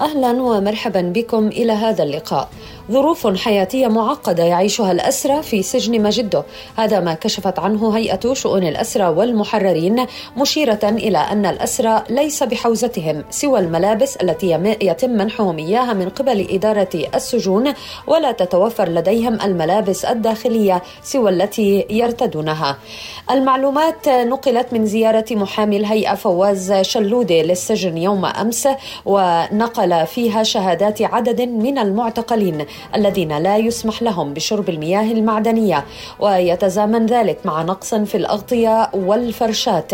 أهلا ومرحبا بكم إلى هذا اللقاء. ظروف حياتية معقدة يعيشها الأسرى في سجن مجده، هذا ما كشفت عنه هيئة شؤون الأسرى والمحررين مشيرة إلى أن الأسرى ليس بحوزتهم سوى الملابس التي يتم منحهم اياها من قبل إدارة السجون ولا تتوفر لديهم الملابس الداخلية سوى التي يرتدونها. المعلومات نقلت من زيارة محامي الهيئة فواز شلودي للسجن يوم أمس ونقل فيها شهادات عدد من المعتقلين الذين لا يسمح لهم بشرب المياه المعدنية ويتزامن ذلك مع نقص في الاغطيه والفرشات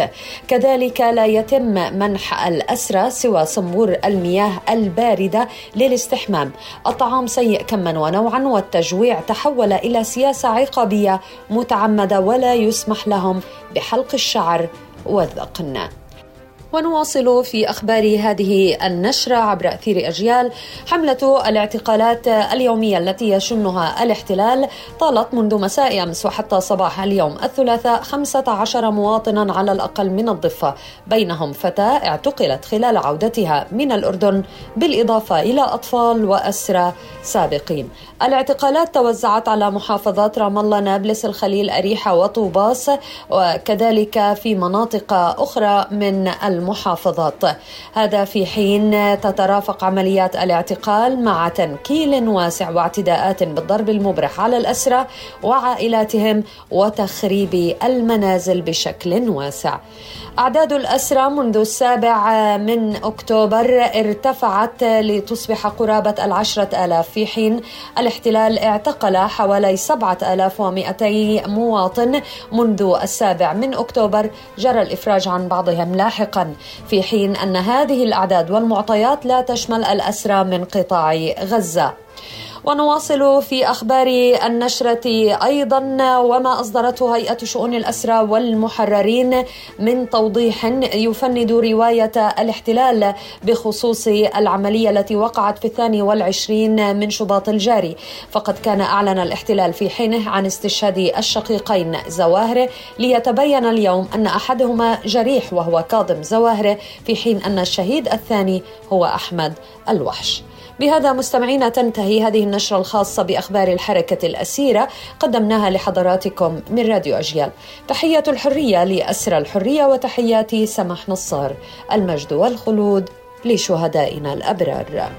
كذلك لا يتم منح الأسرى سوى صنبور المياه الباردة للاستحمام. الطعام سيء كما ونوعا والتجويع تحول إلى سياسة عقابية متعمدة ولا يسمح لهم بحلق الشعر والذقن. ونواصل في أخبار هذه النشرة عبر أثير أجيال. حملة الاعتقالات اليومية التي يشنها الاحتلال طالت منذ مساء أمس وحتى صباح اليوم الثلاثاء 15 مواطنا على الأقل من الضفة. بينهم فتاة اعتقلت خلال عودتها من الأردن بالإضافة إلى أطفال واسرى سابقين. الاعتقالات توزعت على محافظات رام الله نابلس الخليل أريحة وطوباس وكذلك في مناطق أخرى من المحافظات. هذا في حين تترافق عمليات الاعتقال مع تنكيل واسع واعتداءات بالضرب المبرح على الأسرى وعائلاتهم وتخريب المنازل بشكل واسع. أعداد الأسرى منذ السابع من أكتوبر ارتفعت لتصبح قرابة العشرة آلاف. في حين الاحتلال اعتقل حوالي سبعة آلاف ومئتي مواطن منذ السابع من أكتوبر جرى الإفراج عن بعضهم لاحقا. في حين أن هذه الأعداد والمعطيات لا تشمل الأسرى من قطاع غزة. ونواصل في أخبار النشرة أيضا وما أصدرته هيئة شؤون الاسرى والمحررين من توضيح يفند رواية الاحتلال بخصوص العملية التي وقعت في الثاني والعشرين من شباط الجاري. فقد كان أعلن الاحتلال في حينه عن استشهاد الشقيقين زواهر ليتبين اليوم أن أحدهما جريح وهو كاظم زواهر في حين أن الشهيد الثاني هو أحمد الوحش. بهذا مستمعينا تنتهي هذه النشرة الخاصة بأخبار الحركة الأسيرة قدمناها لحضراتكم من راديو أجيال. تحية الحرية لأسرى الحرية وتحياتي سمح نصار المجد والخلود لشهدائنا الأبرار.